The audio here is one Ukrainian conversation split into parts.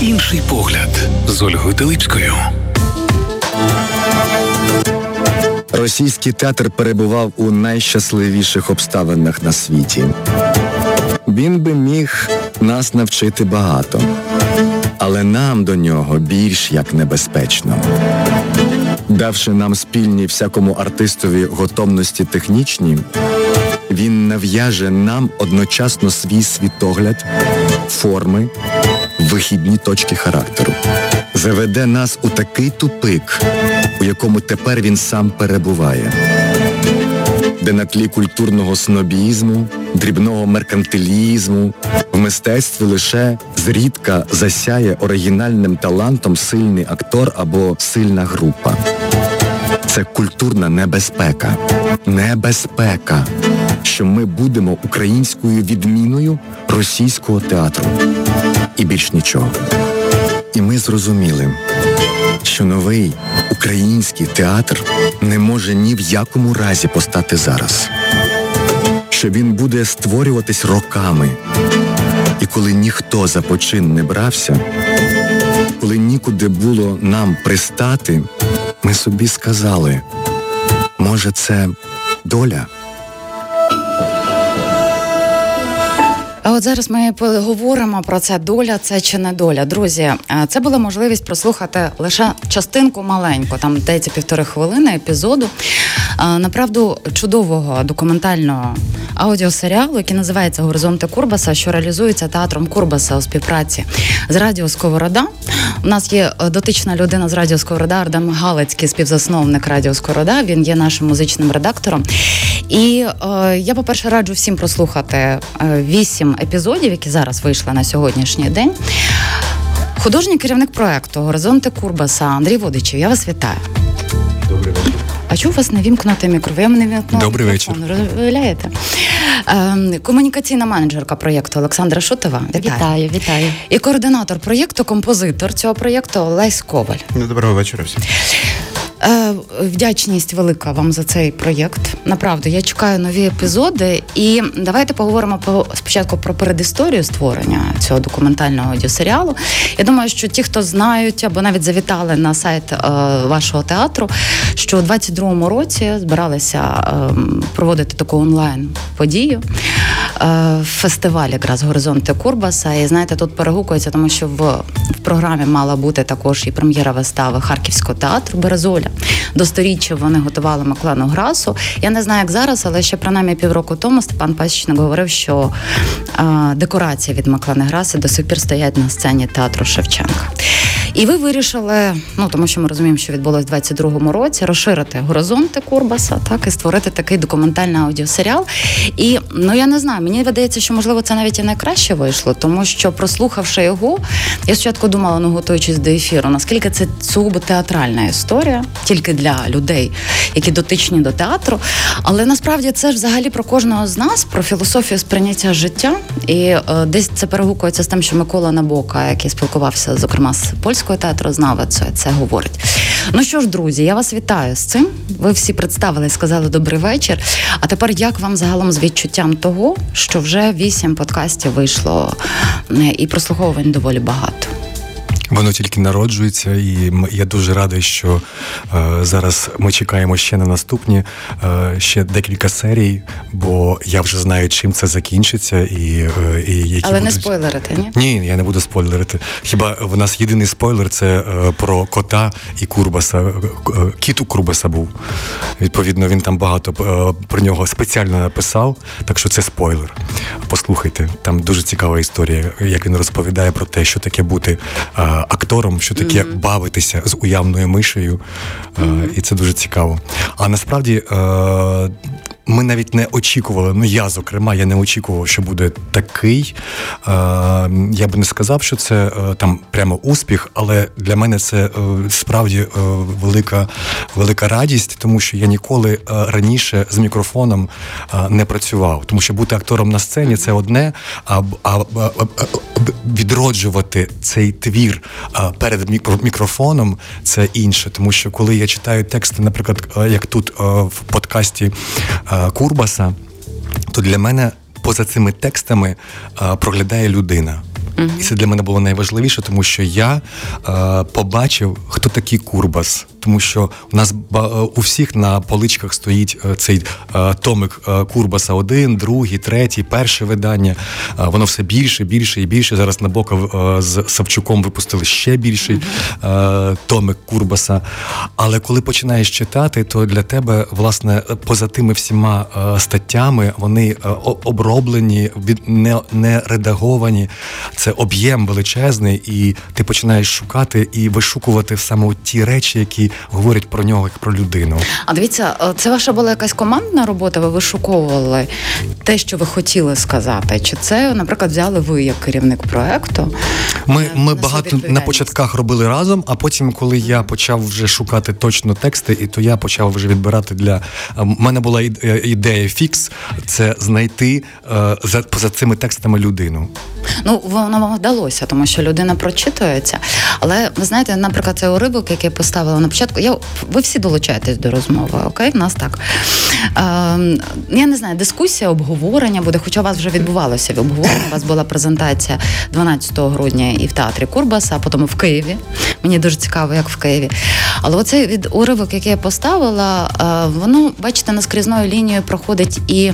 Інший погляд з Ольгою Теличкою. Російський театр перебував у найщасливіших обставинах на світі. Він би міг нас навчити багато, але нам до нього більш як небезпечно. Давши нам спільні всякому артистові готовності технічні, він нав'яже нам одночасно свій світогляд, форми, вихідні точки характеру, заведе нас у такий тупик, у якому тепер він сам перебуває, де на тлі культурного снобізму, дрібного меркантилізму, в мистецтві лише зрідка засяє оригінальним талантом сильний актор або сильна група. Це культурна небезпека. Небезпека, що ми будемо українською відміною російського театру. І більш нічого. І ми зрозуміли, що новий український театр не може ні в якому разі постати зараз. Що він буде створюватись роками. І коли ніхто за почин не брався, коли нікуди було нам пристати, ми собі сказали, може, це доля. А от зараз ми поговоримо про це доля, це чи не доля. Друзі, це була можливість прослухати лише частинку маленьку, там здається півтори хвилини епізоду. Направду чудового документального аудіосеріалу, який називається Горизонти Курбаса, що реалізується театром Курбаса у співпраці з Радіо Сковорода. У нас є дотична людина з Радіо Сковорода, Ардем Галицький, співзасновник Радіо Сковорода. Він є нашим музичним редактором. І е, я, по-перше, раджу всім прослухати вісім епізодів, які зараз вийшли на сьогоднішній день. Художній керівник проекту Горизонти Курбаса Андрій Водичів. Я вас вітаю. Добрий вечір. А у вас не вімкнути мікрофон? Мене вімкнула Добрий вечір. Виявляєте? Ем, комунікаційна менеджерка проєкту Олександра Шутова. Вітаю. вітаю, вітаю. І координатор проєкту, композитор цього проєкту Олесь Коваль. Ну, доброго вечора всім. Е, вдячність велика вам за цей проєкт. Направду, я чекаю нові епізоди. І давайте поговоримо по спочатку про передісторію створення цього документального аудіосеріалу. Я думаю, що ті, хто знають або навіть завітали на сайт е, вашого театру, що у 22-му році збиралися е, проводити таку онлайн подію. Е, фестиваль якраз горизонти Курбаса. І знаєте, тут перегукується, тому що в, в програмі мала бути також і прем'єра вистави Харківського театру Березоля. До сторіччя вони готували Маклену Грасу. Я не знаю, як зараз, але ще принаймні півроку тому Степан Пасічник говорив, що декорації від Маклани Граси до сих пір стоять на сцені театру Шевченка. І ви вирішили, ну тому що ми розуміємо, що відбулось в 22-му році, розширити горизонти Курбаса, так і створити такий документальний аудіосеріал. І ну я не знаю, мені видається, що можливо це навіть і найкраще вийшло, тому що прослухавши його, я спочатку думала, ну готуючись до ефіру, наскільки це сугубо театральна історія, тільки для людей, які дотичні до театру. Але насправді це ж взагалі про кожного з нас, про філософію сприйняття життя. І е, десь це перегукується з тим, що Микола Набока, який спілкувався, зокрема з польською театрознавицю це говорить. Ну що ж, друзі, я вас вітаю з цим. Ви всі представили, сказали добрий вечір. А тепер як вам загалом з відчуттям того, що вже вісім подкастів вийшло і прослуховувань доволі багато. Воно тільки народжується, і я дуже радий, що е, зараз ми чекаємо ще на наступні е, ще декілька серій, бо я вже знаю, чим це закінчиться, і е, і які але будуть... не спойлерити, ні? Ні, я не буду спойлерити. Хіба в нас єдиний спойлер це е, про кота і Курбаса. Е, кіт у Курбаса був. Відповідно, він там багато е, про нього спеціально написав, так що це спойлер. Послухайте, там дуже цікава історія, як він розповідає про те, що таке бути актором, що таке mm-hmm. бавитися з уявною мишею, mm-hmm. і це дуже цікаво. А насправді ми навіть не очікували. Ну я зокрема, я не очікував, що буде такий. Е, Я би не сказав, що це е, там прямо успіх, але для мене це е, справді е, велика велика радість, тому що я ніколи е, раніше з мікрофоном е, не працював. Тому що бути актором на сцені це одне, а, а, а відроджувати цей твір перед мікрофоном це інше. Тому що коли я читаю тексти, наприклад, як тут в подкасті. Курбаса, то для мене поза цими текстами проглядає людина. І це для мене було найважливіше, тому що я е, побачив, хто такий Курбас. Тому що у нас е, у всіх на поличках стоїть е, цей е, томик е, Курбаса, один, другий, третій, перше видання. Е, воно все більше, більше і більше. Зараз е, з Савчуком випустили ще більший е, томик Курбаса. Але коли починаєш читати, то для тебе, власне, поза тими всіма статтями вони оброблені, не, не редаговані. Це об'єм величезний, і ти починаєш шукати і вишукувати саме ті речі, які говорять про нього як про людину. А дивіться, е, це ваша була якась командна робота? Ви вишуковували те, що ви хотіли сказати? Чи це, наприклад, взяли ви як керівник проекту? Ми е, ми багато на початках робили разом, а потім, коли я почав вже шукати точно тексти, і то я почав вже відбирати для У е, мене була ідея фікс це знайти за поза цими текстами людину. Ну воно вам вдалося, тому що людина прочитується. Але ви знаєте, наприклад, цей уривок, який я поставила на початку, я ви всі долучаєтесь до розмови. Окей, в нас так. Е, Я не знаю, дискусія, обговорення буде, хоча у вас вже відбувалося обговорення. У вас була презентація 12 грудня і в театрі Курбаса, а потім в Києві. Мені дуже цікаво, як в Києві. Але оцей від уривок, який я поставила, е, воно, бачите, наскрізною лінією проходить і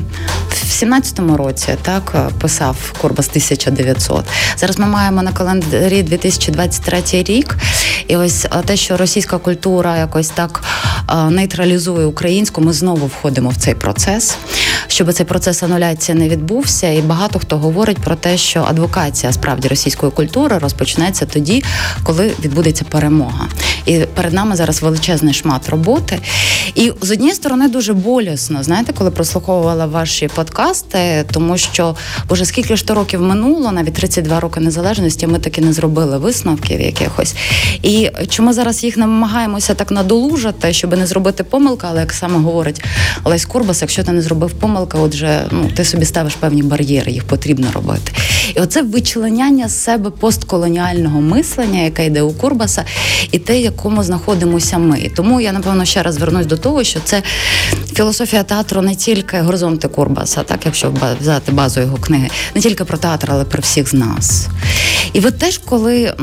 в 17-му році так писав Курбас 1900. Зараз ми маємо на календарі 2023 рік. І ось те, що російська культура якось так нейтралізує українську, ми знову входимо в цей процес, щоб цей процес ануляції не відбувся. І багато хто говорить про те, що адвокація справді російської культури розпочнеться тоді, коли відбудеться перемога. І перед нами зараз величезний шмат роботи. І з однієї сторони дуже болісно, знаєте, коли прослуховувала ваші подкасти, тому що боже, скільки ж то років минуло, навіть 32 роки незалежності, ми таки не зробили висновків якихось. І чому зараз їх намагаємося так надолужати, щоб не зробити помилки, але як саме говорить Олесь Курбас, якщо ти не зробив помилки, отже, ну ти собі ставиш певні бар'єри, їх потрібно робити. І оце вичленяння з себе постколоніального мислення, яке йде у Курбаса, і те, якому знаходимося ми. Тому я напевно ще раз звернусь до того, що це філософія театру не тільки горизонти Курбаса, так якщо взяти базу його книги, не тільки про театр, але про всіх з нас. І ви теж, коли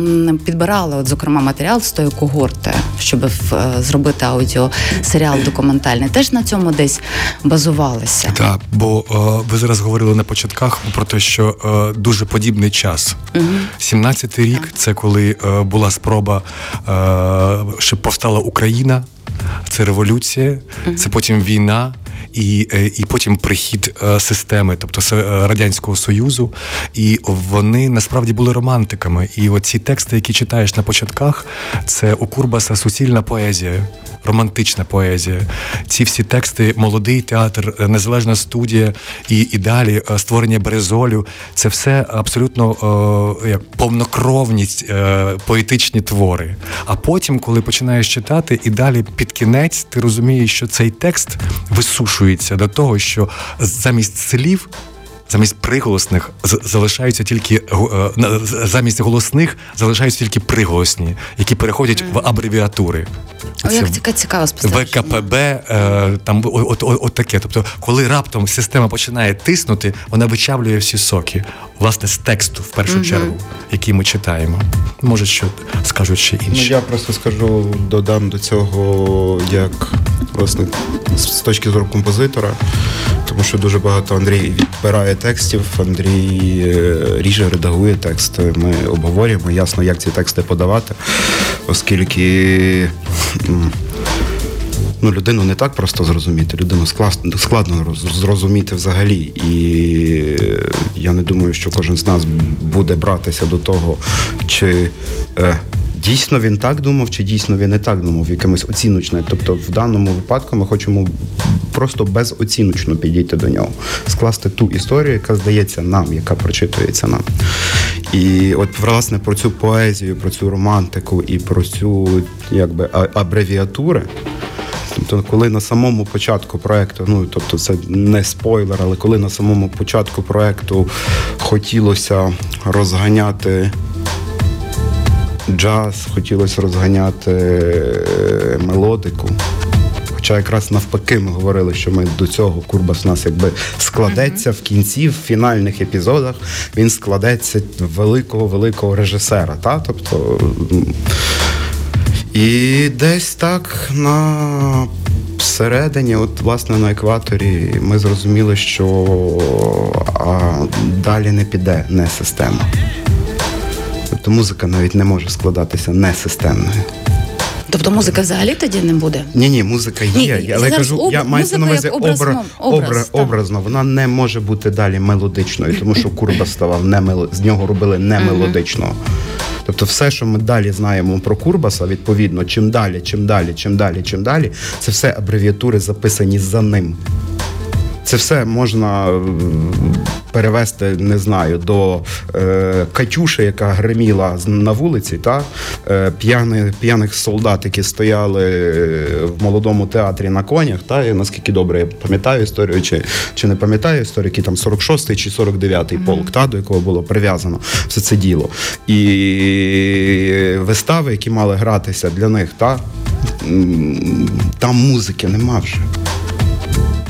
підбирали, от зокрема, матеріал з тої когорти, щоб е, зробити аудіосеріал документальний, теж на цьому десь базувалися. Так, бо е, ви зараз говорили на початках про те, що е, дуже подібний час. Угу. 17-й рік це коли е, була спроба, е, щоб повстала Україна. Це революція, це потім війна, і е, і потім прихід е, системи, тобто е, радянського союзу, і вони насправді були романтиками. І оці тексти, які читаєш на початках, це у Курбаса суцільна поезія романтична поезія. Ці всі тексти, молодий театр, незалежна студія і і далі створення Березолю це все абсолютно е, як повнокровність, е, поетичні твори. А потім, коли починаєш читати, і далі під кінець ти розумієш, що цей текст висушується до того, що замість слів замість приголосних залишаються тільки е, замість голосних залишаються тільки приголосні, які переходять в абревіатури. О, як цікаво, цікаво ВКПБ, е, там от, от, от таке. Тобто, коли раптом система починає тиснути, вона вичавлює всі соки, власне, з тексту в першу mm чергу, який ми читаємо. Може, що скажуть ще інші. Ну, Я просто скажу, додам до цього, як власне з точки зору композитора, тому що дуже багато Андрій відбирає текстів, Андрій е, ріже, редагує тексти. Ми обговорюємо ясно, як ці тексти подавати, оскільки ну, людину не так просто зрозуміти, людину складно зрозуміти взагалі. І я не думаю, що кожен з нас буде братися до того, чи. Е, Дійсно він так думав, чи дійсно він не так думав, якимось оціночне. Тобто, в даному випадку ми хочемо просто безоціночно підійти до нього, скласти ту історію, яка здається нам, яка прочитується нам. І от власне про цю поезію, про цю романтику і про цю якби абревіатури. Тобто, коли на самому початку проекту, ну тобто це не спойлер, але коли на самому початку проекту хотілося розганяти джаз, хотілося розганяти е, мелодику Хоча якраз навпаки ми говорили, що ми до цього Курбас у нас якби складеться в кінці, в фінальних епізодах він складеться великого великого режисера. Та? Тобто і десь так на всередині, от власне на екваторі, ми зрозуміли, що а, далі не піде не система. Тобто музика навіть не може складатися не системною. Тобто музика взагалі тоді не буде? Ні, ні, музика є. Ні, я, я але зараз кажу, об- я маю на увазі образ, обра, образно. Вона не може бути далі мелодичною, тому що Курба ставав не мело, з нього робили не мелодичного. Тобто, все, що ми далі знаємо про Курбаса, відповідно, чим далі, чим далі, чим далі, чим далі, це все абревіатури записані за ним. Це все можна е, перевести, не знаю, до е, Катюші, яка гриміла на вулиці, та е, п'яни, п'яних солдат, які стояли е, в молодому театрі на конях. Та і наскільки добре я пам'ятаю історію, чи, чи не пам'ятаю історію, який там 46-й чи 49-й полк, та, до якого було прив'язано все це діло. І вистави, які мали гратися для них, та, там музики нема вже.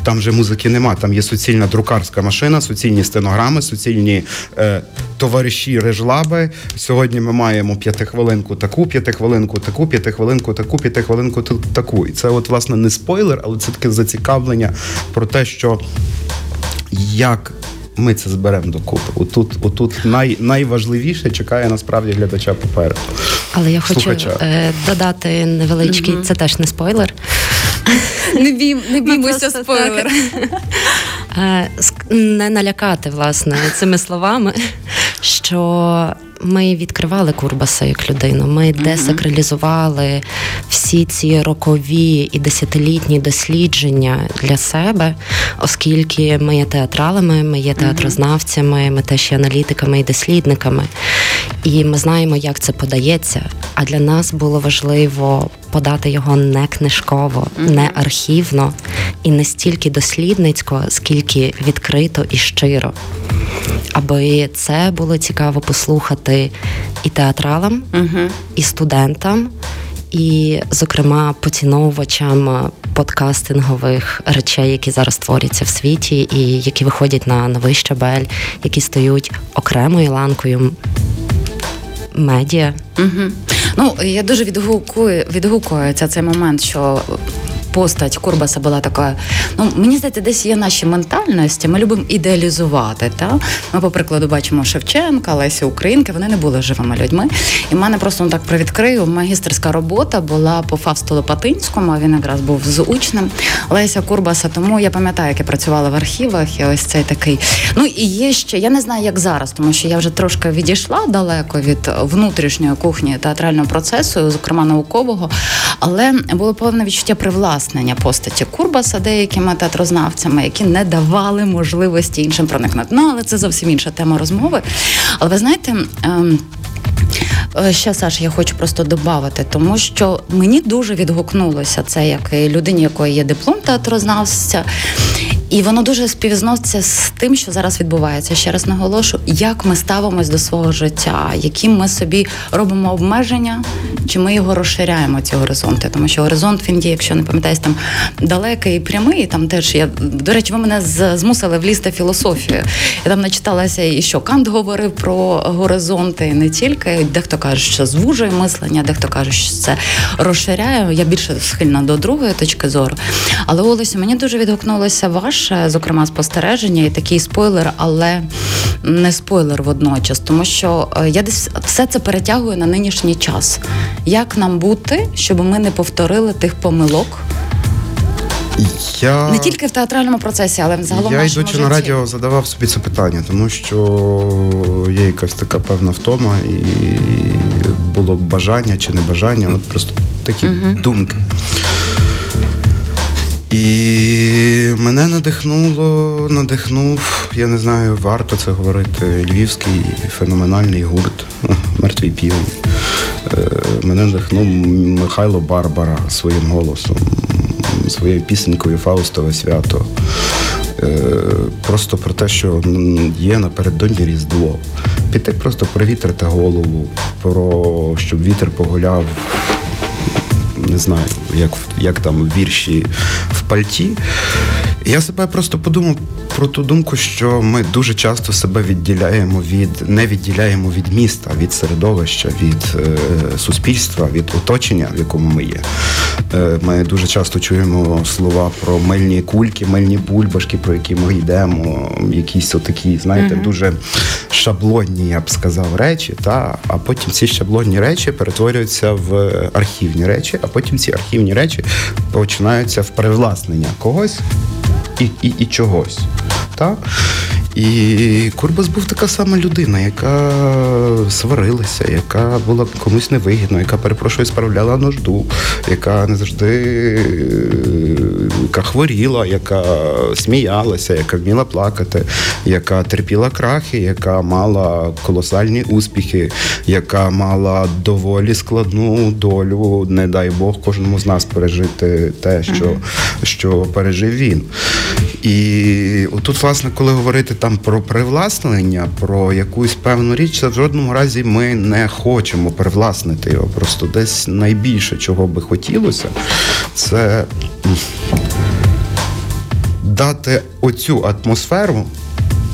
Там вже музики нема. Там є суцільна друкарська машина, суцільні стенограми, суцільні е, товариші режлаби. Сьогодні ми маємо п'ятихвилинку таку, п'ятихвилинку таку, п'ятихвилинку таку, п'ятихвилинку таку. І це, от, власне, не спойлер, але це таке зацікавлення про те, що як. Ми це зберемо докупи. Отут, отут най, найважливіше чекає насправді глядача попереду. Але я хочу е, додати невеличкий, це теж не спойлер. Не бій, не біймося спойлер. Не налякати, власне, цими словами, що ми відкривали Курбаса як людину. Ми десакралізували всі ці рокові і десятилітні дослідження для себе, оскільки ми є театралами, ми є театрознавцями, ми теж є аналітиками і дослідниками. І ми знаємо, як це подається. А для нас було важливо подати його не книжково, не архівно і не стільки дослідницько, скільки відкрито і щиро. Аби це було цікаво послухати і театралам, і студентам, і, зокрема, поціновувачам подкастингових речей, які зараз творяться в світі, і які виходять на новий щабель, які стають окремою ланкою медіа. Угу. Ну, я дуже відгукую, відгукується цей момент, що постать Курбаса була така. Ну, мені здається, десь є наші ментальності. Ми любимо ідеалізувати. Та? Ми, по прикладу, бачимо Шевченка, Лесі Українки, вони не були живими людьми. І в мене просто ну, так привідкрию. Магістерська робота була по Фавсту Лопатинському, він якраз був з учнем Леся Курбаса. Тому я пам'ятаю, як я працювала в архівах, і ось цей такий. Ну і є ще, я не знаю, як зараз, тому що я вже трошки відійшла далеко від внутрішньої кухні театрального процесу, зокрема наукового, але було повне відчуття привласнення постаті Курбаса деякими театрознавцями, які не давали можливості іншим проникнути. Ну але це зовсім інша тема розмови. Але ви знаєте. Ем, Е, Ще Саш, я хочу просто додати, тому що мені дуже відгукнулося це як людині, якої є диплом театрознавця. І воно дуже співвізноситься з тим, що зараз відбувається. Ще раз наголошу, як ми ставимось до свого життя, які ми собі робимо обмеження, чи ми його розширяємо, ці горизонти. Тому що горизонт він є, якщо не пам'ятаєш, там далекий і прямий. Там теж я до речі, ви мене змусили влізти в філософію. Я там начиталася, і що Кант говорив про горизонти, не тільки. Дехто каже, що звужує мислення, дехто каже, що це розширяє. Я більше схильна до другої точки зору. Але Олесю, мені дуже відгукнулося ваше, зокрема, спостереження і такий спойлер, але не спойлер водночас, тому що е, я десь все це перетягую на нинішній час. Як нам бути, щоб ми не повторили тих помилок? Я... Не тільки в театральному процесі, але загалом Я йдучи на радіо задавав собі це питання, тому що є якась така певна втома, і було б бажання чи не бажання, от просто такі думки. І мене надихнуло, надихнув, я не знаю, варто це говорити, львівський феноменальний гурт Мертвий півень. Мене надихнув Михайло Барбара своїм голосом, своєю пісенькою Фаустове свято. Е, Просто про те, що є напередодні Різдво. Піти просто провітрити голову, про щоб вітер погуляв не знаю, як як там вірші в пальті. Я себе просто подумав про ту думку, що ми дуже часто себе відділяємо від не відділяємо від міста, від середовища, від е, суспільства, від оточення, в якому ми є. Е, Ми дуже часто чуємо слова про мильні кульки, мильні бульбашки, про які ми йдемо, якісь отакі, знаєте, mm-hmm. дуже шаблонні, я б сказав, речі. Та? А потім ці шаблонні речі перетворюються в архівні речі, а потім ці архівні речі починаються в привласнення когось і, і, і чогось. Так? І Курбас був така сама людина, яка сварилася, яка була комусь невигідна, яка перепрошую, справляла нужду, яка не завжди яка хворіла, яка сміялася, яка вміла плакати, яка терпіла крахи, яка мала колосальні успіхи, яка мала доволі складну долю, не дай Бог, кожному з нас пережити те, що, що пережив він. І отут, власне, коли говорити там про привласнення, про якусь певну річ, це в жодному разі ми не хочемо привласнити його. Просто десь найбільше, чого би хотілося, це дати оцю атмосферу,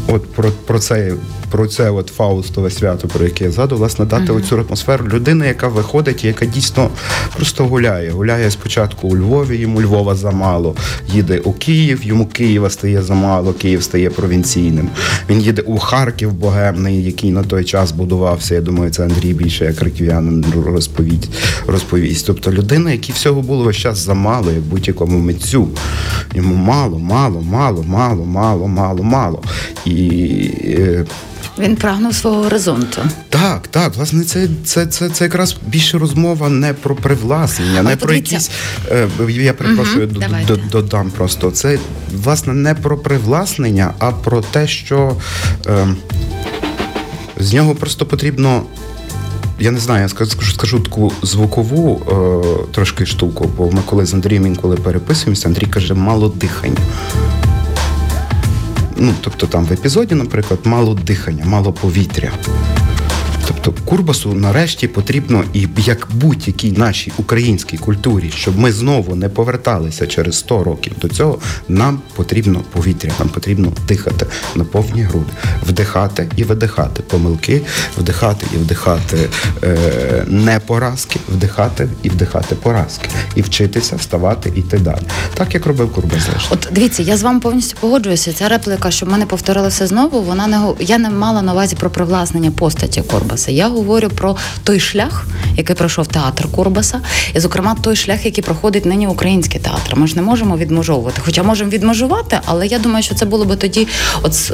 от про, про це про це от Фаустове свято, про яке я згадував, власне, дати uh-huh. оцю атмосферу людини, яка виходить, яка дійсно просто гуляє. Гуляє спочатку у Львові, йому Львова замало. Їде у Київ, йому Києва стає замало, Київ стає провінційним. Він їде у Харків Богемний, який на той час будувався. Я думаю, це Андрій більше як раків'янин розповість. розповість. Тобто людина, якій всього було весь час замало, як будь-якому митцю. Йому мало, мало, мало, мало, мало, мало, мало. І е, він прагнув свого горизонту. Так, так. Власне, це це, це, це якраз більше розмова не про привласнення, не про якісь. Е, я перепрошую, угу, додам просто. Це власне не про привласнення, а про те, що е, з нього просто потрібно. Я не знаю, я скажу скажу таку звукову е, трошки штуку, бо ми коли з Андрієм інколи переписуємося, Андрій каже, мало дихання. Ну, тобто там в епізоді, наприклад, мало дихання, мало повітря. Тобто Курбасу нарешті потрібно, і як будь-якій нашій українській культурі, щоб ми знову не поверталися через 100 років до цього, нам потрібно повітря, нам потрібно дихати на повні груди, вдихати і видихати помилки, вдихати і вдихати е, не поразки, вдихати і вдихати поразки, і вчитися вставати і йти далі. Так як робив Курбас. От дивіться, я з вами повністю погоджуюся. Ця репліка, щоб ми не повторилися знову, вона не я не мала на увазі про привласнення постаті Курбаса. Я говорю про той шлях, який пройшов театр Курбаса, і, зокрема, той шлях, який проходить нині український театр. Ми ж не можемо відмежовувати. Хоча можемо відмежувати, але я думаю, що це було би тоді, от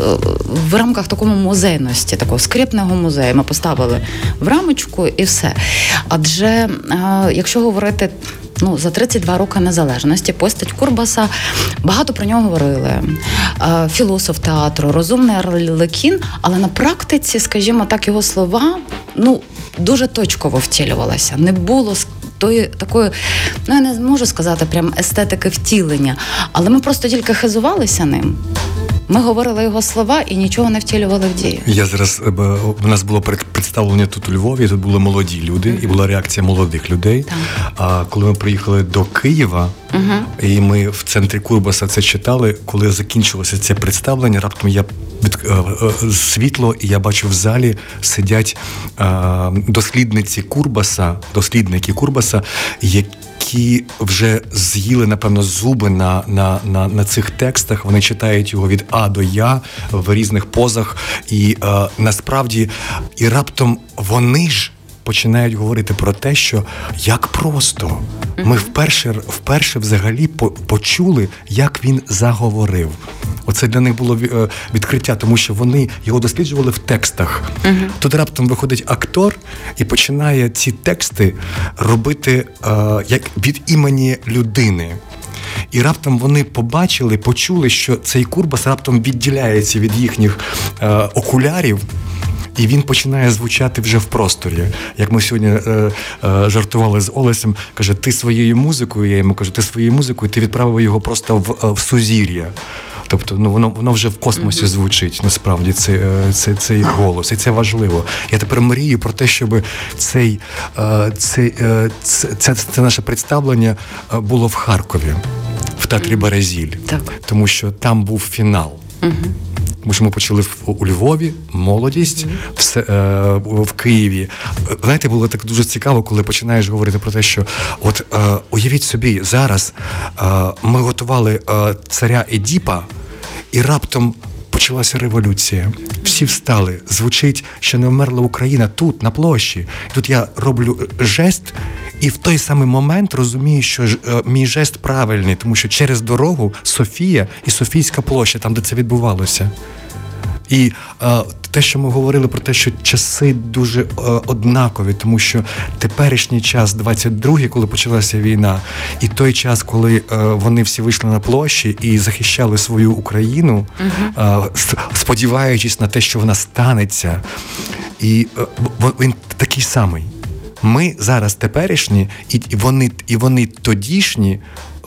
в рамках такому музейності, такого скрипного музею. Ми поставили в рамочку і все. Адже якщо говорити. Ну, за 32 роки незалежності постать Курбаса багато про нього говорили. Філософ театру, розумний Арлекін, але на практиці, скажімо так, його слова ну дуже точково втілювалася. Не було тої такої, ну я не можу сказати, прям естетики втілення, але ми просто тільки хизувалися ним. Ми говорили його слова і нічого не втілювали в дію. Я зараз е, у нас було представлення тут у Львові. Тут були молоді люди, і була реакція молодих людей. Так. А коли ми приїхали до Києва, угу. і ми в центрі Курбаса це читали, коли закінчилося це представлення, раптом я від е, е, світло, і я бачу в залі сидять дослідниці Курбаса, дослідники Курбаса, які які вже з'їли, напевно, зуби на на, на, на цих текстах. Вони читають його від А до Я в різних позах. І е, насправді і раптом вони ж. Починають говорити про те, що як просто ми вперше вперше взагалі почули, як він заговорив. Оце для них було е, відкриття, тому що вони його досліджували в текстах. uh Тут раптом виходить актор і починає ці тексти робити е, як від імені людини. І раптом вони побачили, почули, що цей Курбас раптом відділяється від їхніх е, окулярів. І він починає звучати вже в просторі. Як ми сьогодні е, е, жартували з Олесем, каже: ти своєю музикою, я йому кажу, ти своєю музикою, ти відправив його просто в, е, в сузір'я. Тобто, ну воно воно вже в космосі звучить насправді цей, е, цей, цей голос, і це важливо. Я тепер мрію про те, щоб цей, е, цей, це, це, це наше представлення було в Харкові, в театрі Березіль, так. тому що там був фінал. Угу. Тому що ми почали в, у Львові, молодість mm-hmm. все, е, в Києві. Знаєте, було так дуже цікаво, коли починаєш говорити про те, що от е, уявіть собі, зараз е, ми готували е, царя Едіпа, і раптом почалася революція. Всі встали. Звучить, що не вмерла Україна тут, на площі. Тут я роблю е, жест. І в той самий момент розумію, що е, мій жест правильний, тому що через дорогу Софія і Софійська площа, там де це відбувалося. І е, те, що ми говорили про те, що часи дуже е, однакові, тому що теперішній час, 22-й, коли почалася війна, і той час, коли е, вони всі вийшли на площі і захищали свою Україну, uh сподіваючись на те, що вона станеться, і він такий самий. Ми зараз теперішні, і вони і вони тодішні,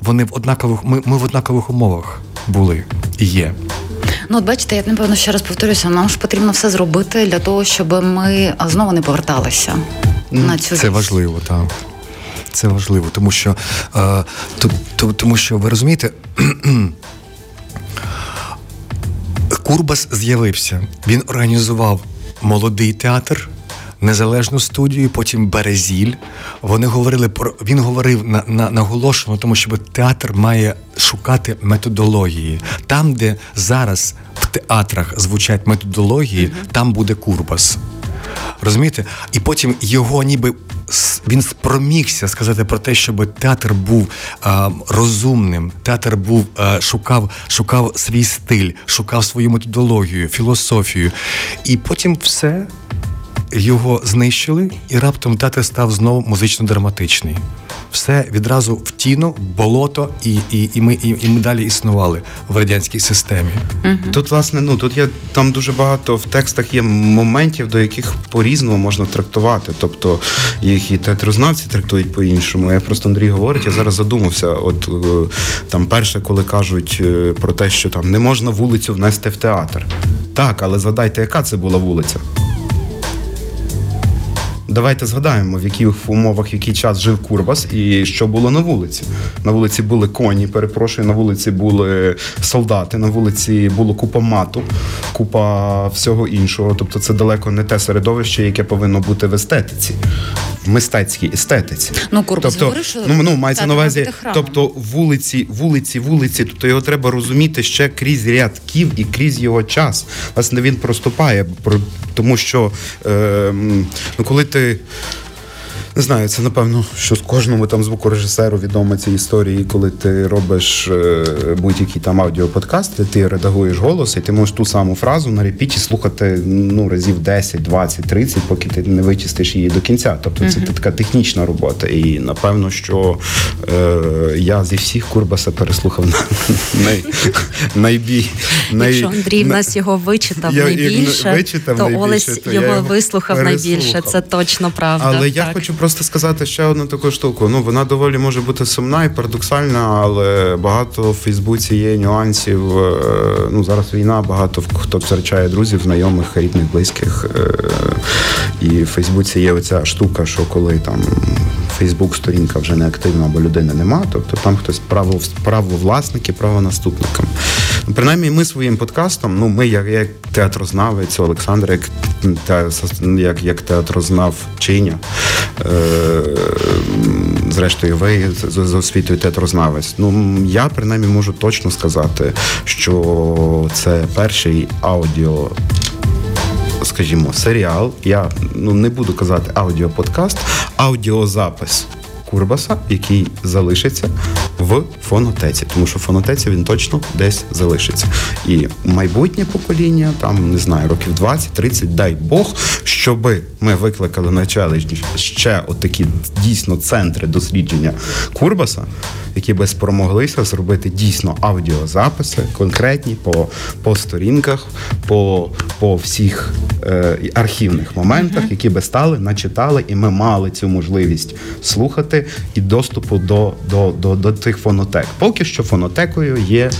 вони в однакових. Ми, ми в однакових умовах були і є. Ну, от бачите, я напевно ще раз повторюся, нам ж потрібно все зробити для того, щоб ми знову не поверталися на цю це важливо, так. Це важливо, тому що е, то, то, тому що ви розумієте. Курбас з'явився. Він організував молодий театр, незалежну студію, потім Березіль. Вони говорили про він говорив на, на наголошено, тому що театр має шукати методології. Там, де зараз в театрах звучать методології, mm-hmm. там буде Курбас. Розумієте? І потім його ніби він спромігся сказати про те, щоб театр був а, розумним, театр був а, шукав, шукав свій стиль, шукав свою методологію, філософію. І потім все його знищили, і раптом театр став знову музично-драматичний. Все відразу в тіно, болото, і і, і, ми і, і ми далі існували в радянській системі. Угу. Тут, власне, ну тут є там дуже багато в текстах є моментів, до яких по-різному можна трактувати. Тобто їх і театрознавці трактують по-іншому. Я просто Андрій говорить, я зараз задумався. От е, там перше, коли кажуть е, про те, що там не можна вулицю внести в театр. Так, але згадайте, яка це була вулиця? Давайте згадаємо, в яких умовах, в який час жив Курбас і що було на вулиці. На вулиці були коні, перепрошую, на вулиці були солдати, на вулиці було купа мату, купа всього іншого. Тобто це далеко не те середовище, яке повинно бути в естетиці, в мистецькій естетиці. Ну, Курбас тобто, говорив, що ну, ну мається на увазі, тобто вулиці, вулиці, вулиці, тобто його треба розуміти ще крізь рядків і крізь його час. Власне, він проступає, тому що е, ну, коли ти. Не знаю, це напевно, що з кожному там звукорежисеру відомо ці історії, коли ти робиш е, будь-який там аудіоподкаст, де ти редагуєш голос, і ти можеш ту саму фразу на репіті слухати ну разів 10, 20, 30, поки ти не вичистиш її до кінця. Тобто це uh-huh. така технічна робота. І напевно, що е, я зі всіх Курбаса переслухав на най, найбій. Най, Якщо Андрій в нас його вичитав я, найбільше, вичитав то найбільше, Олесь то його вислухав найбільше. Це точно правда. Але так. я хочу просто сказати ще одну таку штуку. Ну вона доволі може бути сумна і парадоксальна, але багато в Фейсбуці є нюансів. Е, ну зараз війна, багато хто втрачає друзів, знайомих, рідних, близьких. Е, і в Фейсбуці є оця штука, що коли там Фейсбук-сторінка вже не активна, або людини нема, тобто там хтось право правовласники, правонаступникам. Ну, принаймні, ми своїм подкастом, ну ми, як як театрознавець, Олександр, як як, як театрознав чиня, е, зрештою, ви з освітою театрознавець. Ну я принаймні можу точно сказати, що це перший аудіо скажімо, серіал. Я ну не буду казати аудіоподкаст, аудіозапис. Курбаса, який залишиться в фонотеці, тому що в фонотеці він точно десь залишиться. І майбутнє покоління, там не знаю, років 20-30, дай Бог, щоби ми викликали на ще отакі дійсно центри дослідження Курбаса, які би спромоглися зробити дійсно аудіозаписи, конкретні по по сторінках, по по всіх е, архівних моментах, які би стали, начитали, і ми мали цю можливість слухати і доступу до, до, до, до тих фонотек. Поки що фонотекою є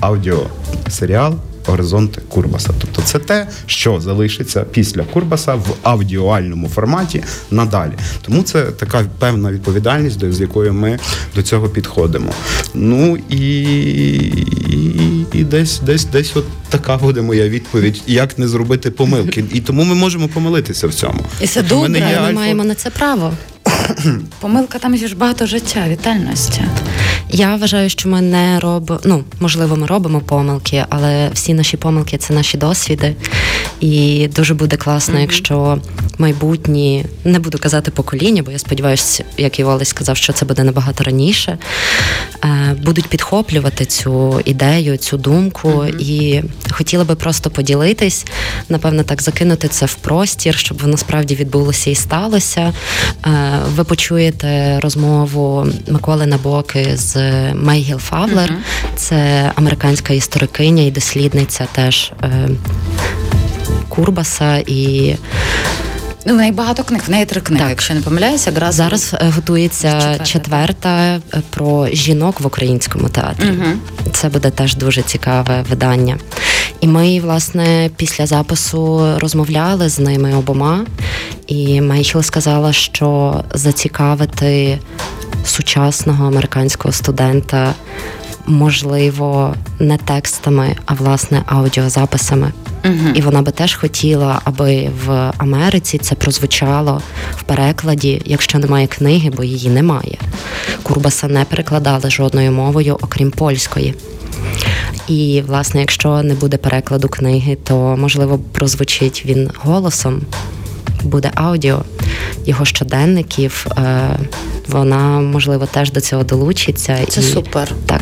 аудіосеріал горизонти Курбаса. Тобто це те, що залишиться після Курбаса в аудіальному форматі надалі. Тому це така певна відповідальність, з якою ми до цього підходимо. Ну і, і, і десь десь десь от така буде моя відповідь, як не зробити помилки. І тому ми можемо помилитися в цьому. І це Тобто ми не добре, Ми маємо на це право. Помилка там ж багато життя, вітальності. Я вважаю, що ми не робимо. Ну, можливо, ми робимо помилки, але всі наші помилки це наші досвіди. І дуже буде класно, mm-hmm. якщо майбутні, не буду казати покоління, бо я сподіваюся, як і Олесь сказав, що це буде набагато раніше. е, Будуть підхоплювати цю ідею, цю думку, mm-hmm. і хотіла би просто поділитись, напевно, так закинути це в простір, щоб воно справді відбулося і сталося. Е, Ви почуєте розмову Миколи Набоки з Мейгіл Фавлер, mm-hmm. це американська історикиня і дослідниця теж е, Курбаса і. Ну, в неї багато книг, в неї три книги, так. якщо не помиляюся, якраз зараз е, готується четверта, четверта е, про жінок в українському театрі. Угу. Це буде теж дуже цікаве видання. І ми, власне, після запису розмовляли з ними обома, і Мейхіл сказала, що зацікавити сучасного американського студента. Можливо, не текстами, а власне аудіозаписами. Uh-huh. І вона би теж хотіла, аби в Америці це прозвучало в перекладі, якщо немає книги, бо її немає. Курбаса не перекладали жодною мовою, окрім польської. І, власне, якщо не буде перекладу книги, то можливо прозвучить він голосом, буде аудіо його щоденників. Вона можливо теж до цього долучиться. Це і... супер. Так.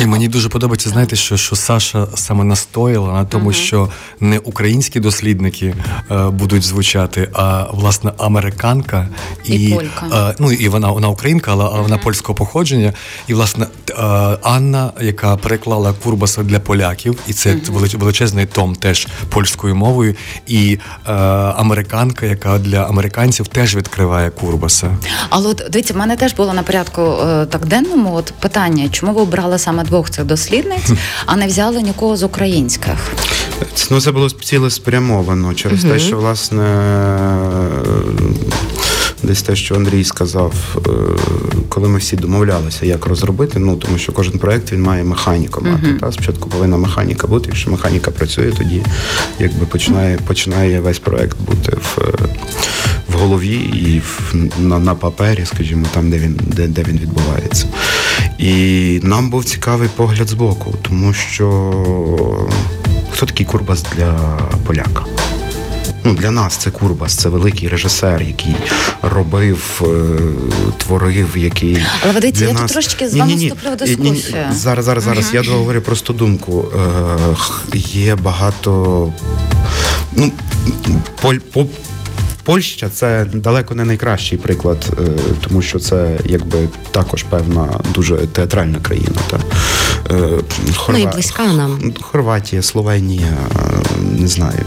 І мені дуже подобається, знаєте, що що Саша саме настояла на тому, uh-huh. що не українські дослідники е, будуть звучати, а власне американка і, і полька. Е, ну і вона вона українка, але uh-huh. вона польського походження. І власне е, Анна, яка переклала Курбаса для поляків, і це uh-huh. величезний том теж польською мовою. І е, американка, яка для американців теж відкриває Курбаса. Але от дивіться, в мене теж було на порядку е, так денному. От питання, чому ви обрали саме двох цих дослідниць, а не взяли нікого з українських? Ну, це було цілеспрямовано через те, що власне. Десь те, що Андрій сказав, коли ми всі домовлялися, як розробити, ну тому що кожен проект він має механіку мати. Uh-huh. Та? Спочатку повинна механіка бути, якщо механіка працює, тоді якби починає починає весь проект бути в в голові і в, на на папері, скажімо, там, де він де, де він відбувається. І нам був цікавий погляд з боку, тому що хто такий Курбас для поляка? Ну, Для нас це Курбас, це великий режисер, який робив, е, творив, який. Але видите, я нас... тут трошечки з вами вступлю в дискусію. Ні, ні, зараз, зараз, зараз. Uh-huh. Я договорю просто думку. Е, Є багато. Ну, поль, по, Польща це далеко не найкращий приклад, е, тому що це якби також певна дуже театральна країна. Та. Хорва... Ну і близька нам. Хорватія, Словенія, не знаю.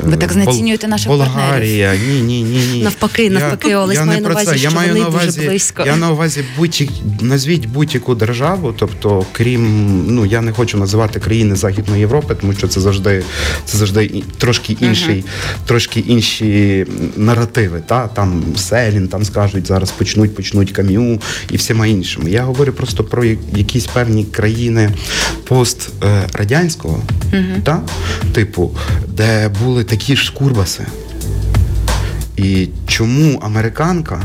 Ви так знецінюєте наших Болгарія. партнерів? Ні, ні, ні, ні. Навпаки, навпаки, Олесь я має на увазі, що я вони на увазі, дуже близько. Я на увазі будь назвіть будь-яку державу, тобто, крім, ну я не хочу називати країни Західної Європи, тому що це завжди це завжди трошки інший, uh-huh. трошки інші наративи. Та? Там Селін, там скажуть, зараз почнуть, почнуть кам'ю і всіма іншими. Я говорю просто про якісь певні країни пострадянського, uh-huh. та? типу, де були такі ж курбаси. І чому американка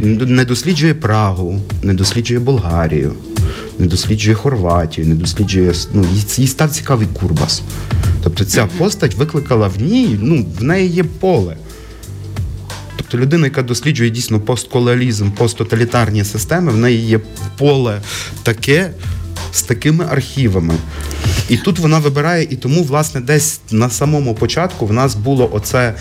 не досліджує Прагу, не досліджує Болгарію, не досліджує Хорватію, не досліджує ну, їй став цікавий Курбас. Тобто ця постать викликала в ній, ну, в неї є поле. Тобто людина, яка досліджує дійсно постколоніалізм, посттоталітарні системи, в неї є поле таке з такими архівами. І тут вона вибирає, і тому, власне, десь на самому початку в нас було оце,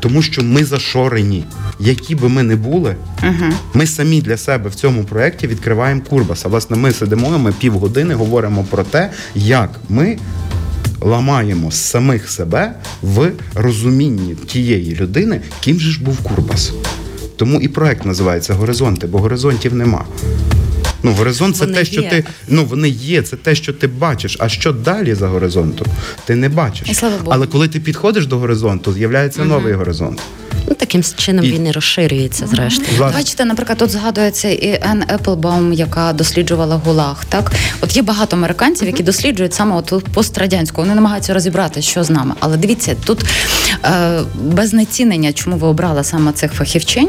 тому що ми зашорені, які би ми не були, uh-huh. ми самі для себе в цьому проєкті відкриваємо Курбаса. Власне, ми сидимо, ми півгодини говоримо про те, як ми. Ламаємо самих себе в розумінні тієї людини, ким же ж був Курбас. Тому і проект називається Горизонти, бо горизонтів нема. Ну, горизонт це Вони те, що є. ти ну вони є, це те, що ти бачиш. А що далі за горизонтом? Ти не бачиш. І слава Богу. Але коли ти підходиш до горизонту, з'являється новий горизонт. Ну, таким чином І- він і розширюється, зрештою. Власне, Бачите, наприклад, тут згадується і Ен Еплбаум, яка досліджувала ГУЛАГ. Так, от є багато американців, які досліджують саме от пострадянську. Вони намагаються розібрати, що з нами. Але дивіться, тут без знецінення, чому ви обрали саме цих фахівчень.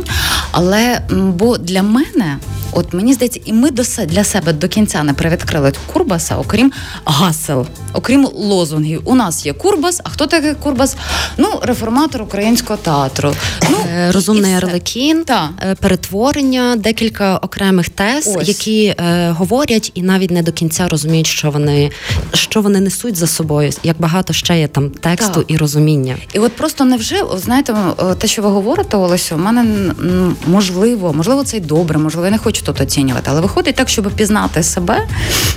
Але бо для мене, от мені здається, і ми до для себе до кінця не привідкрили Курбаса, окрім гасел, окрім лозунгів. У нас є Курбас. А хто такий Курбас? Ну, реформатор українського театру. Ну Е, Розумний. Арлекін, Так. е, перетворення, декілька окремих тез, Ось. які е, говорять і навіть не до кінця розуміють, що вони, що вони несуть за собою, як багато ще є там тексту Так. і розуміння. І от просто невже, знаєте, те, що ви говорите, Олесю, у мене можливо, можливо, це й добре, можливо, я не хочу тут оцінювати, але виходить так, щоб пізнати себе,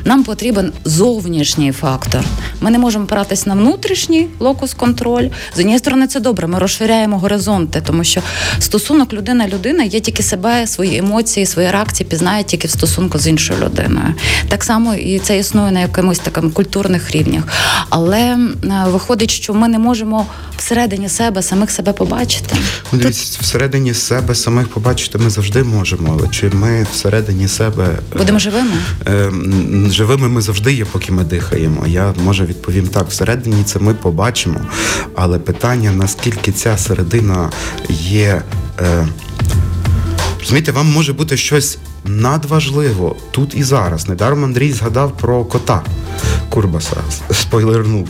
нам потрібен зовнішній фактор. Ми не можемо опиратись на внутрішній локус контроль. З однієї сторони, це добре, ми розширяємо горизонти, тому що стосунок людина-людина є тільки себе, свої емоції, свої реакції пізнає тільки в стосунку з іншою людиною. Так само і це існує на якимось таким культурних рівнях. Але е, виходить, що ми не можемо всередині себе самих себе побачити. Ну, дивіться, всередині себе самих побачити ми завжди можемо, але чи ми всередині себе е, Будемо живими. е, м, живими ми завжди є, поки ми дихаємо. Я може відповім так: всередині це ми побачимо, але питання наскільки ця середина є. Е, Розумієте, вам може бути щось надважливо тут і зараз. Недаром Андрій згадав про кота Курбаса, спойлернув.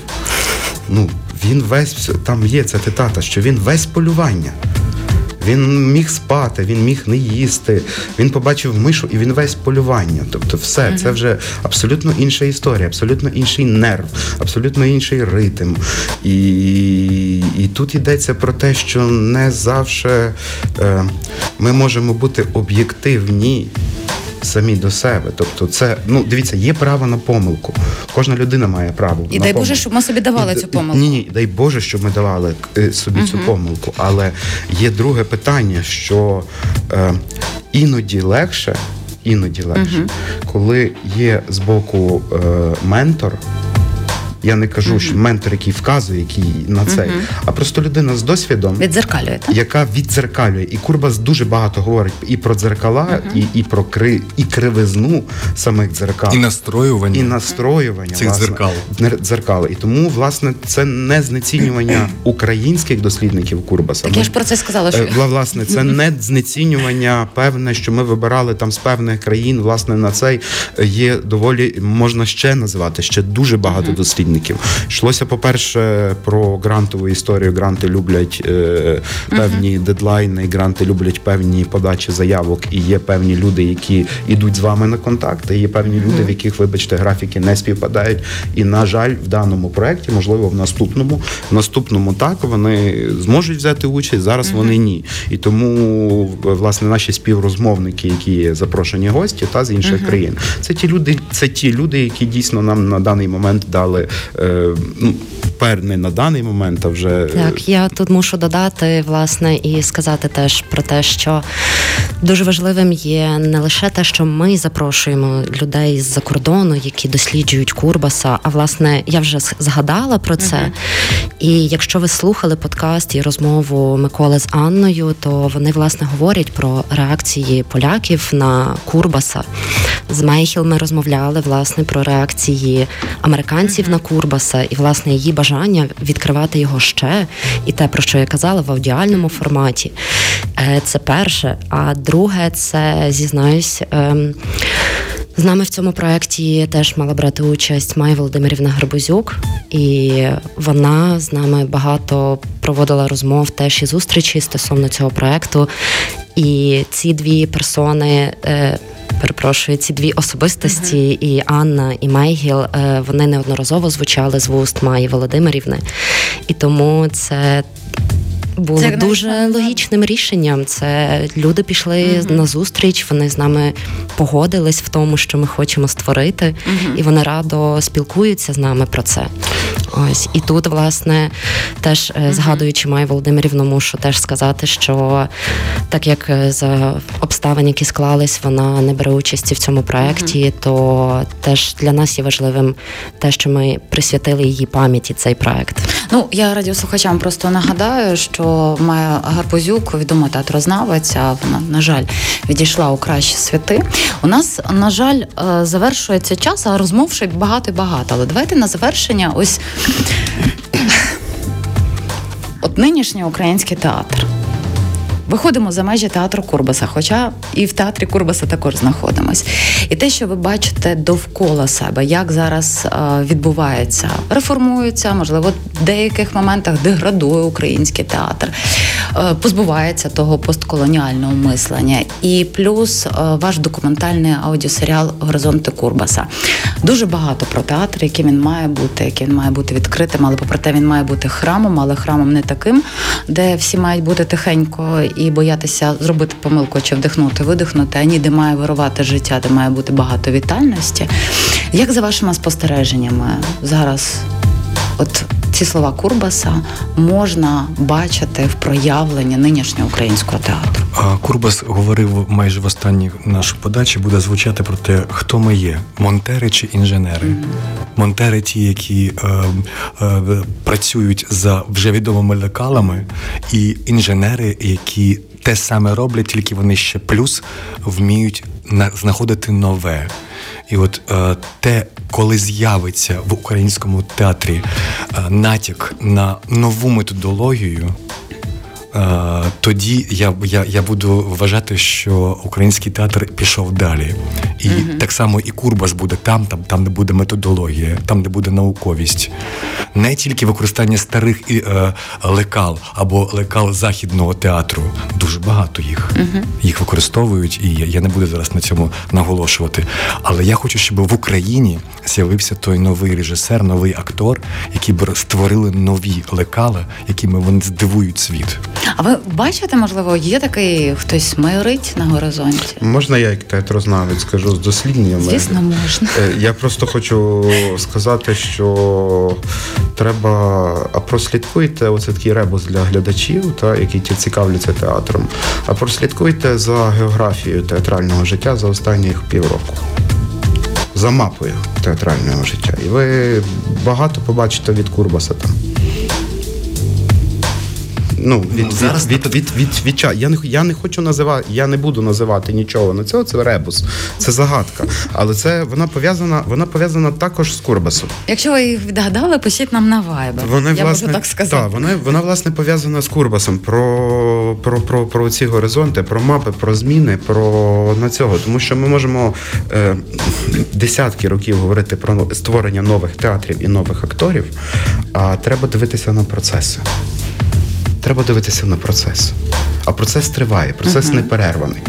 Ну, він весь там є ця цитата, що він весь полювання. Він міг спати, він міг не їсти. Він побачив мишу і він весь полювання. Тобто, все це вже абсолютно інша історія, абсолютно інший нерв, абсолютно інший ритм. І, і тут йдеться про те, що не завжди е, ми можемо бути об'єктивні. Самі до себе, тобто, це ну дивіться, є право на помилку. Кожна людина має право. І на дай помилку. Боже, щоб ми собі давали І- цю помилку. Ні, ні, дай Боже, щоб ми давали собі собі цю помилку. Але є друге питання, що е, іноді легше, іноді легше, коли є з боку е, ментор. Я не кажу, що ментор, який вказує, який на це, а просто людина з досвідом, Відзеркалює, так? яка віддзеркалює. І Курбас дуже багато говорить і про дзеркала, і, і про кри, і кривизну самих дзеркал. І настроювання. І настроювання Цих власне, дзеркал. дзеркал. І тому, власне, це не знецінювання українських дослідників Курбаса. Так Ми- я ж про це сказала, що Е, Власне, це не знецінювання певне, що ми вибирали там з певних країн. Власне, на цей е, є доволі можна ще називати ще дуже багато дослідників. Йшлося, по-перше, про грантову історію. Гранти люблять е, певні дедлайни, гранти люблять певні подачі заявок. І є певні люди, які йдуть з вами на контакти. і Є певні люди, в яких, вибачте, графіки не співпадають. І на жаль, в даному проєкті, можливо, в наступному, в наступному так вони зможуть взяти участь. Зараз вони ні. І тому власне наші співрозмовники, які є запрошені гості, та з інших країн, це ті люди, це ті люди, які дійсно нам на даний момент дали ну пер не на даний момент, а вже Так, я тут мушу додати власне і сказати теж про те, що дуже важливим є не лише те, що ми запрошуємо людей з-за кордону, які досліджують Курбаса. А власне, я вже згадала про це. І якщо ви слухали подкаст і розмову Миколи з Анною, то вони власне говорять про реакції поляків на Курбаса. З Мейхіл ми розмовляли власне про реакції американців на Курбаса і власне її бажання відкривати його ще, і те, про що я казала в аудіальному форматі. Е, Це перше. А друге, це зізнаюсь. З нами в цьому проєкті теж мала брати участь Майя Володимирівна Гарбузюк, і вона з нами багато проводила розмов теж і зустрічі стосовно цього проєкту. І ці дві персони. е, Перепрошую, ці дві особистості, і Анна, і Мейгіл, е, вони неодноразово звучали з вуст Майї Володимирівни. І тому це було Це дуже навіть логічним рішенням. Це люди пішли на зустріч, вони з нами погодились в тому, що ми хочемо створити, і вони радо спілкуються з нами про це. Ось і тут, власне, теж е, згадуючи Маю Володимирівну, мушу теж сказати, що так як е, за обставин, які склались, вона не бере участі в цьому проєкті, то теж для нас є важливим те, що ми присвятили її пам'яті цей проект. Ну я радіослухачам просто нагадаю, що Майя Гарбузюк, відома театрознавиця, вона, на жаль, відійшла у кращі святи. У нас, на жаль, е, завершується час, а розмов ще багато і багато. Але давайте на завершення ось от нинішній український театр. Виходимо за межі театру Курбаса, хоча і в театрі Курбаса також знаходимось. І те, що ви бачите довкола себе, як зараз е, відбувається, реформується, можливо, в деяких моментах деградує український театр, е, позбувається того постколоніального мислення. І плюс е, ваш документальний аудіосеріал Горизонти Курбаса. Дуже багато про театр, яким він має бути, яким він має бути відкритим, але попри те він має бути храмом, але храмом не таким, де всі мають бути тихенько і боятися зробити помилку чи вдихнути, видихнути, а ні, де має вирувати життя, де має бути багато вітальності. Як за вашими спостереженнями зараз, от ці слова Курбаса можна бачити в проявленні нинішнього українського театру? А Курбас говорив майже в останній нашій подачі, буде звучати про те, хто ми є: монтери чи інженери. Mm-hmm. Монтери, ті, які е, е, працюють за вже відомими лекалами, і інженери, які те саме роблять, тільки вони ще плюс вміють знаходити нове. І от е, те, коли з'явиться в українському театрі е, натяк на нову методологію. Тоді я я, я буду вважати, що український театр пішов далі. І uh-huh. так само і Курбас буде там, там, там, де буде методологія, там, де буде науковість. Не тільки використання старих е, лекал або лекал західного театру. Дуже багато їх. Uh-huh. Їх використовують, і я, я не буду зараз на цьому наголошувати. Але я хочу, щоб в Україні з'явився той новий режисер, новий актор, які б створили нові лекали, якими вони здивують світ. А ви бачите, можливо, є такий хтось майорить на горизонті? Можна я як театрознавець скажу з дослідженнями? Звісно, можна. Я просто хочу сказати, що треба а прослідкуйте оце такий ребус для глядачів, та які цікавляться театром. А прослідкуйте за географією театрального життя за останніх півроку. За мапою театрального життя. І ви багато побачите від Курбаса там ну, від, Зараз від, від, від, від, від, від, Я не я не хочу називати, я не буду називати нічого на цього. Це ребус, це загадка. Але це вона пов'язана, вона пов'язана також з Курбасом. Якщо ви їх відгадали, пишіть нам на вайбер. Вони я власне, можу так сказати. Так, вона вона власне пов'язана з Курбасом про про, про, про ці горизонти, про мапи, про зміни, про на цього. Тому що ми можемо е, десятки років говорити про створення нових театрів і нових акторів, а треба дивитися на процеси треба дивитися на процес. А процес триває, процес uh-huh. не перерваний.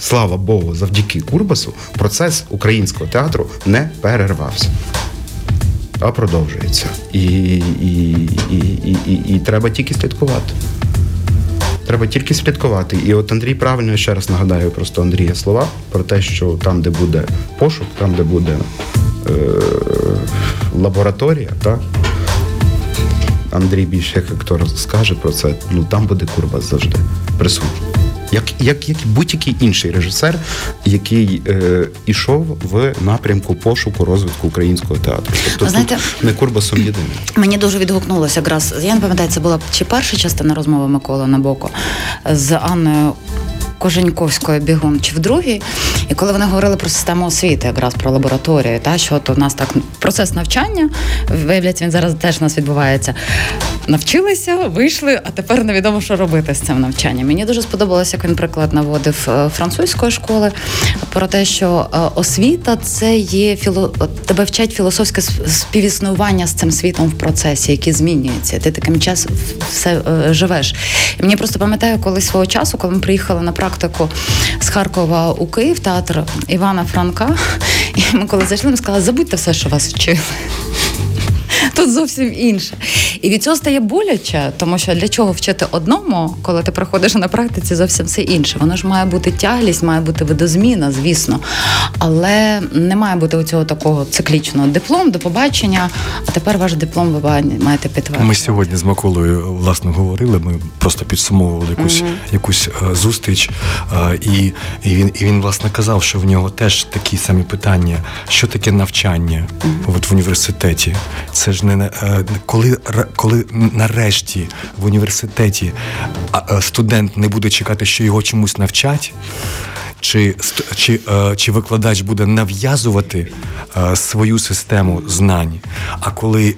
Слава Богу, завдяки Курбасу процес українського театру не перервався, а продовжується. І, і, і, і, і, і треба тільки слідкувати. Треба тільки слідкувати. І от Андрій правильно ще раз нагадаю просто Андрія слова про те, що там, де буде пошук, там, де буде е- лабораторія, так, Андрій більше як актор скаже про це, ну там буде курва завжди присутній. Як як, як будь-який інший режисер, який е, ішов в напрямку пошуку розвитку українського театру, тобто Знаєте, тут не Курбасом єдиним. Мені дуже відгукнулося якраз. Я не пам'ятаю, це була чи перша частина розмови Миколи Набоко з Анною Коженьковської бігун чи в другій. І коли вони говорили про систему освіти, якраз про лабораторію, та що от у нас так процес навчання, виявляється, він зараз теж у нас відбувається. Навчилися, вийшли, а тепер невідомо, що робити з цим навчанням. Мені дуже сподобалося, як він приклад наводив е, французької школи про те, що е, освіта це є філо... тебе вчать філософське співіснування з цим світом в процесі, який змінюється. Ти таким часом все е, живеш. І мені просто пам'ятаю, коли свого часу, коли ми приїхали на практику з Харкова у Київ, театр Івана Франка. І ми коли зайшли, ми сказали, забудьте все, що вас вчили. Тут зовсім інше. І від цього стає боляче, тому що для чого вчити одному, коли ти приходиш на практиці, зовсім все інше. Воно ж має бути тяглість, має бути видозміна, звісно. Але не має бути у цього такого циклічного диплом до побачення. А тепер ваш диплом ви маєте підтвердити. Ми сьогодні з Миколою власне говорили. Ми просто підсумовували якусь uh якусь е, зустріч, е, і і він і він власне казав, що в нього теж такі самі питання, що таке навчання uh от в університеті. Це ж не е, коли коли нарешті в університеті студент не буде чекати, що його чомусь навчать. Чи чи, чи викладач буде нав'язувати свою систему знань? А коли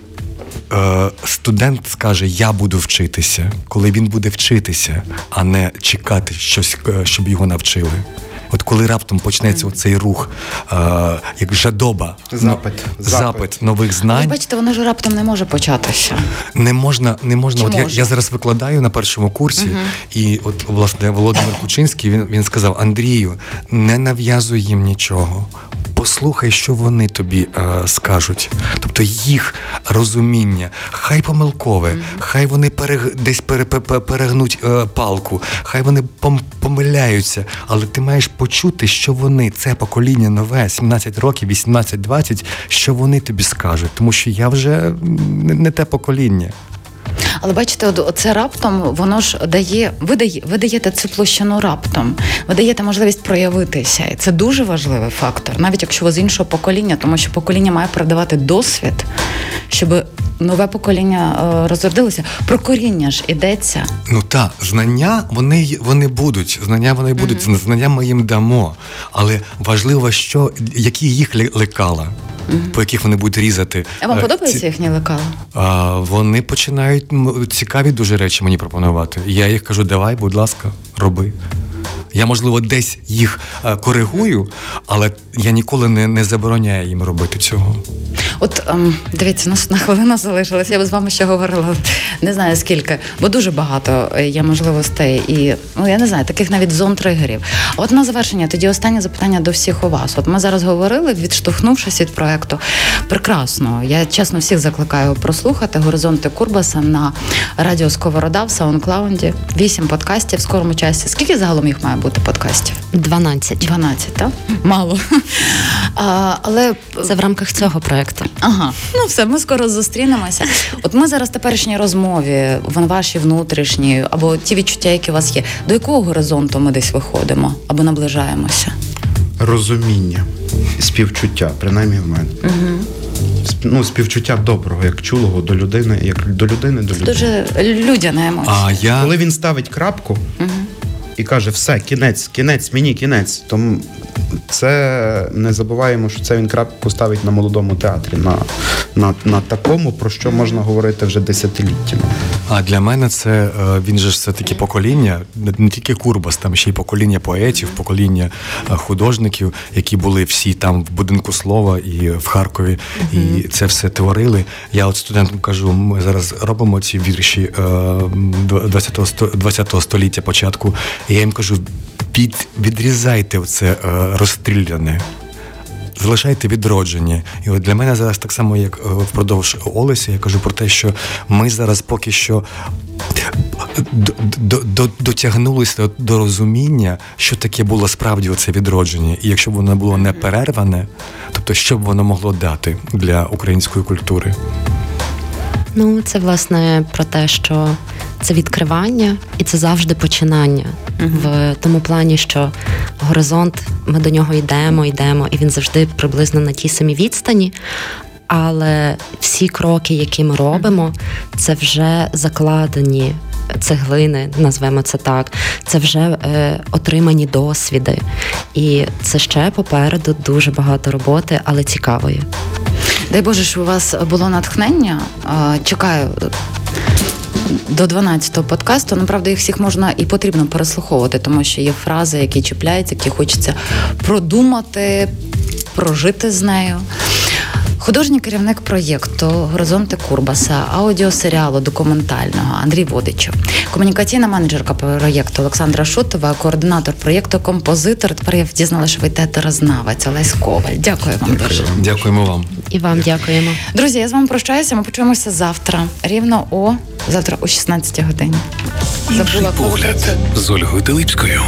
студент скаже Я буду вчитися, коли він буде вчитися, а не чекати щось, щоб його навчили. От коли раптом почнеться mm. оцей рух, е, як жадоба, запит, запит, запит нових знань. Ви бачите, воно ж раптом не може початися. Не можна, не можна. От може? я я зараз викладаю на першому курсі, uh-huh. і от власне Володимир Кучинський він він сказав: Андрію, не нав'язуй їм нічого послухай, що вони тобі е, скажуть. Тобто їх розуміння, хай помилкове, mm-hmm. хай вони перег, десь пере, пере, перегнуть е, палку, хай вони пом, помиляються, але ти маєш почути, що вони, це покоління нове, 17 років, 18-20, що вони тобі скажуть, тому що я вже не, не те покоління. Але бачите, це раптом воно ж дає, ви, дає, ви даєте цю площину раптом, ви даєте можливість проявитися. І це дуже важливий фактор, навіть якщо ви з іншого покоління, тому що покоління має передавати досвід, щоб нове покоління е, розродилося. Про коріння ж ідеться. Ну так, знання вони вони будуть. Знання вони будуть, mm-hmm. знання ми їм дамо. Але важливо, що які їх лекала. По яких вони будуть різати. А вам е, подобається ці... їхні лекала? А, Вони починають цікаві дуже речі мені пропонувати. Я їх кажу, давай, будь ласка, роби. Я, можливо, десь їх е, коригую, але я ніколи не не забороняю їм робити цього. От ем, дивіться, нас на хвилина залишилась. Я би з вами ще говорила не знаю скільки, бо дуже багато е, є можливостей і ну я не знаю, таких навіть зон тригерів. От на завершення тоді останнє запитання до всіх у вас. От ми зараз говорили, відштовхнувшись від проекту. Прекрасно. Я чесно всіх закликаю прослухати горизонти Курбаса на радіо Сковорода в Саундклаунді. Вісім подкастів в скорому часі. Скільки загалом їх має бути подкастів? 12. 12, так? Мало. А, Але це в рамках цього проекту. Ага, ну все, ми скоро зустрінемося. От ми зараз в теперішній розмові, в вашій внутрішній, або ті відчуття, які у вас є. До якого горизонту ми десь виходимо або наближаємося? Розуміння, співчуття, принаймні в мене. Угу. Ну, співчуття доброго, як чулого до людини, як до людини до людини. Дуже людяна емоція. А я... Коли він ставить крапку угу. І каже, все, кінець, кінець, мені кінець, то це не забуваємо, що це він крапку ставить на молодому театрі, на на, на такому, про що можна говорити вже десятиліттями. А для мене це е, він же все таки покоління, не тільки Курбас, там ще й покоління поетів, покоління е, художників, які були всі там в будинку слова і в Харкові, uh-huh. і це все творили. Я от студентам кажу, ми зараз робимо ці вірші 20 е, століття початку. Я їм кажу, під відрізайте це розстріляне залишайте відродження. І от для мене зараз так само, як е, впродовж Олесі, я кажу про те, що ми зараз поки що. Дотягнулися до розуміння, що таке було справді оце відродження, і якщо б воно було не перерване, тобто що б воно могло дати для української культури? Ну, це власне про те, що це відкривання і це завжди починання. В тому плані, що горизонт, ми до нього йдемо, йдемо, і він завжди приблизно на тій самій відстані. Але всі кроки, які ми робимо, це вже закладені цеглини, назвемо це так. Це вже е, отримані досвіди, і це ще попереду дуже багато роботи, але цікавої. Дай Боже, що у вас було натхнення. Чекаю до 12-го подкасту. Направда, їх всіх можна і потрібно переслуховувати, тому що є фрази, які чіпляються, які хочеться продумати, прожити з нею. Художній керівник проєкту Горизонти Курбаса, аудіосеріалу документального Андрій Водичев, комунікаційна менеджерка проєкту Олександра Шутова, координатор проєкту, композитор. Тепер я дізнала, що ви театерознавець Олесь Коваль. Дякую вам дуже. Дякуємо вам. І вам дякуємо. Друзі, я з вами прощаюся. Ми почуємося завтра. Рівно о завтра о 16 годині. Інший Забула погляд з Ольгою Теличкою.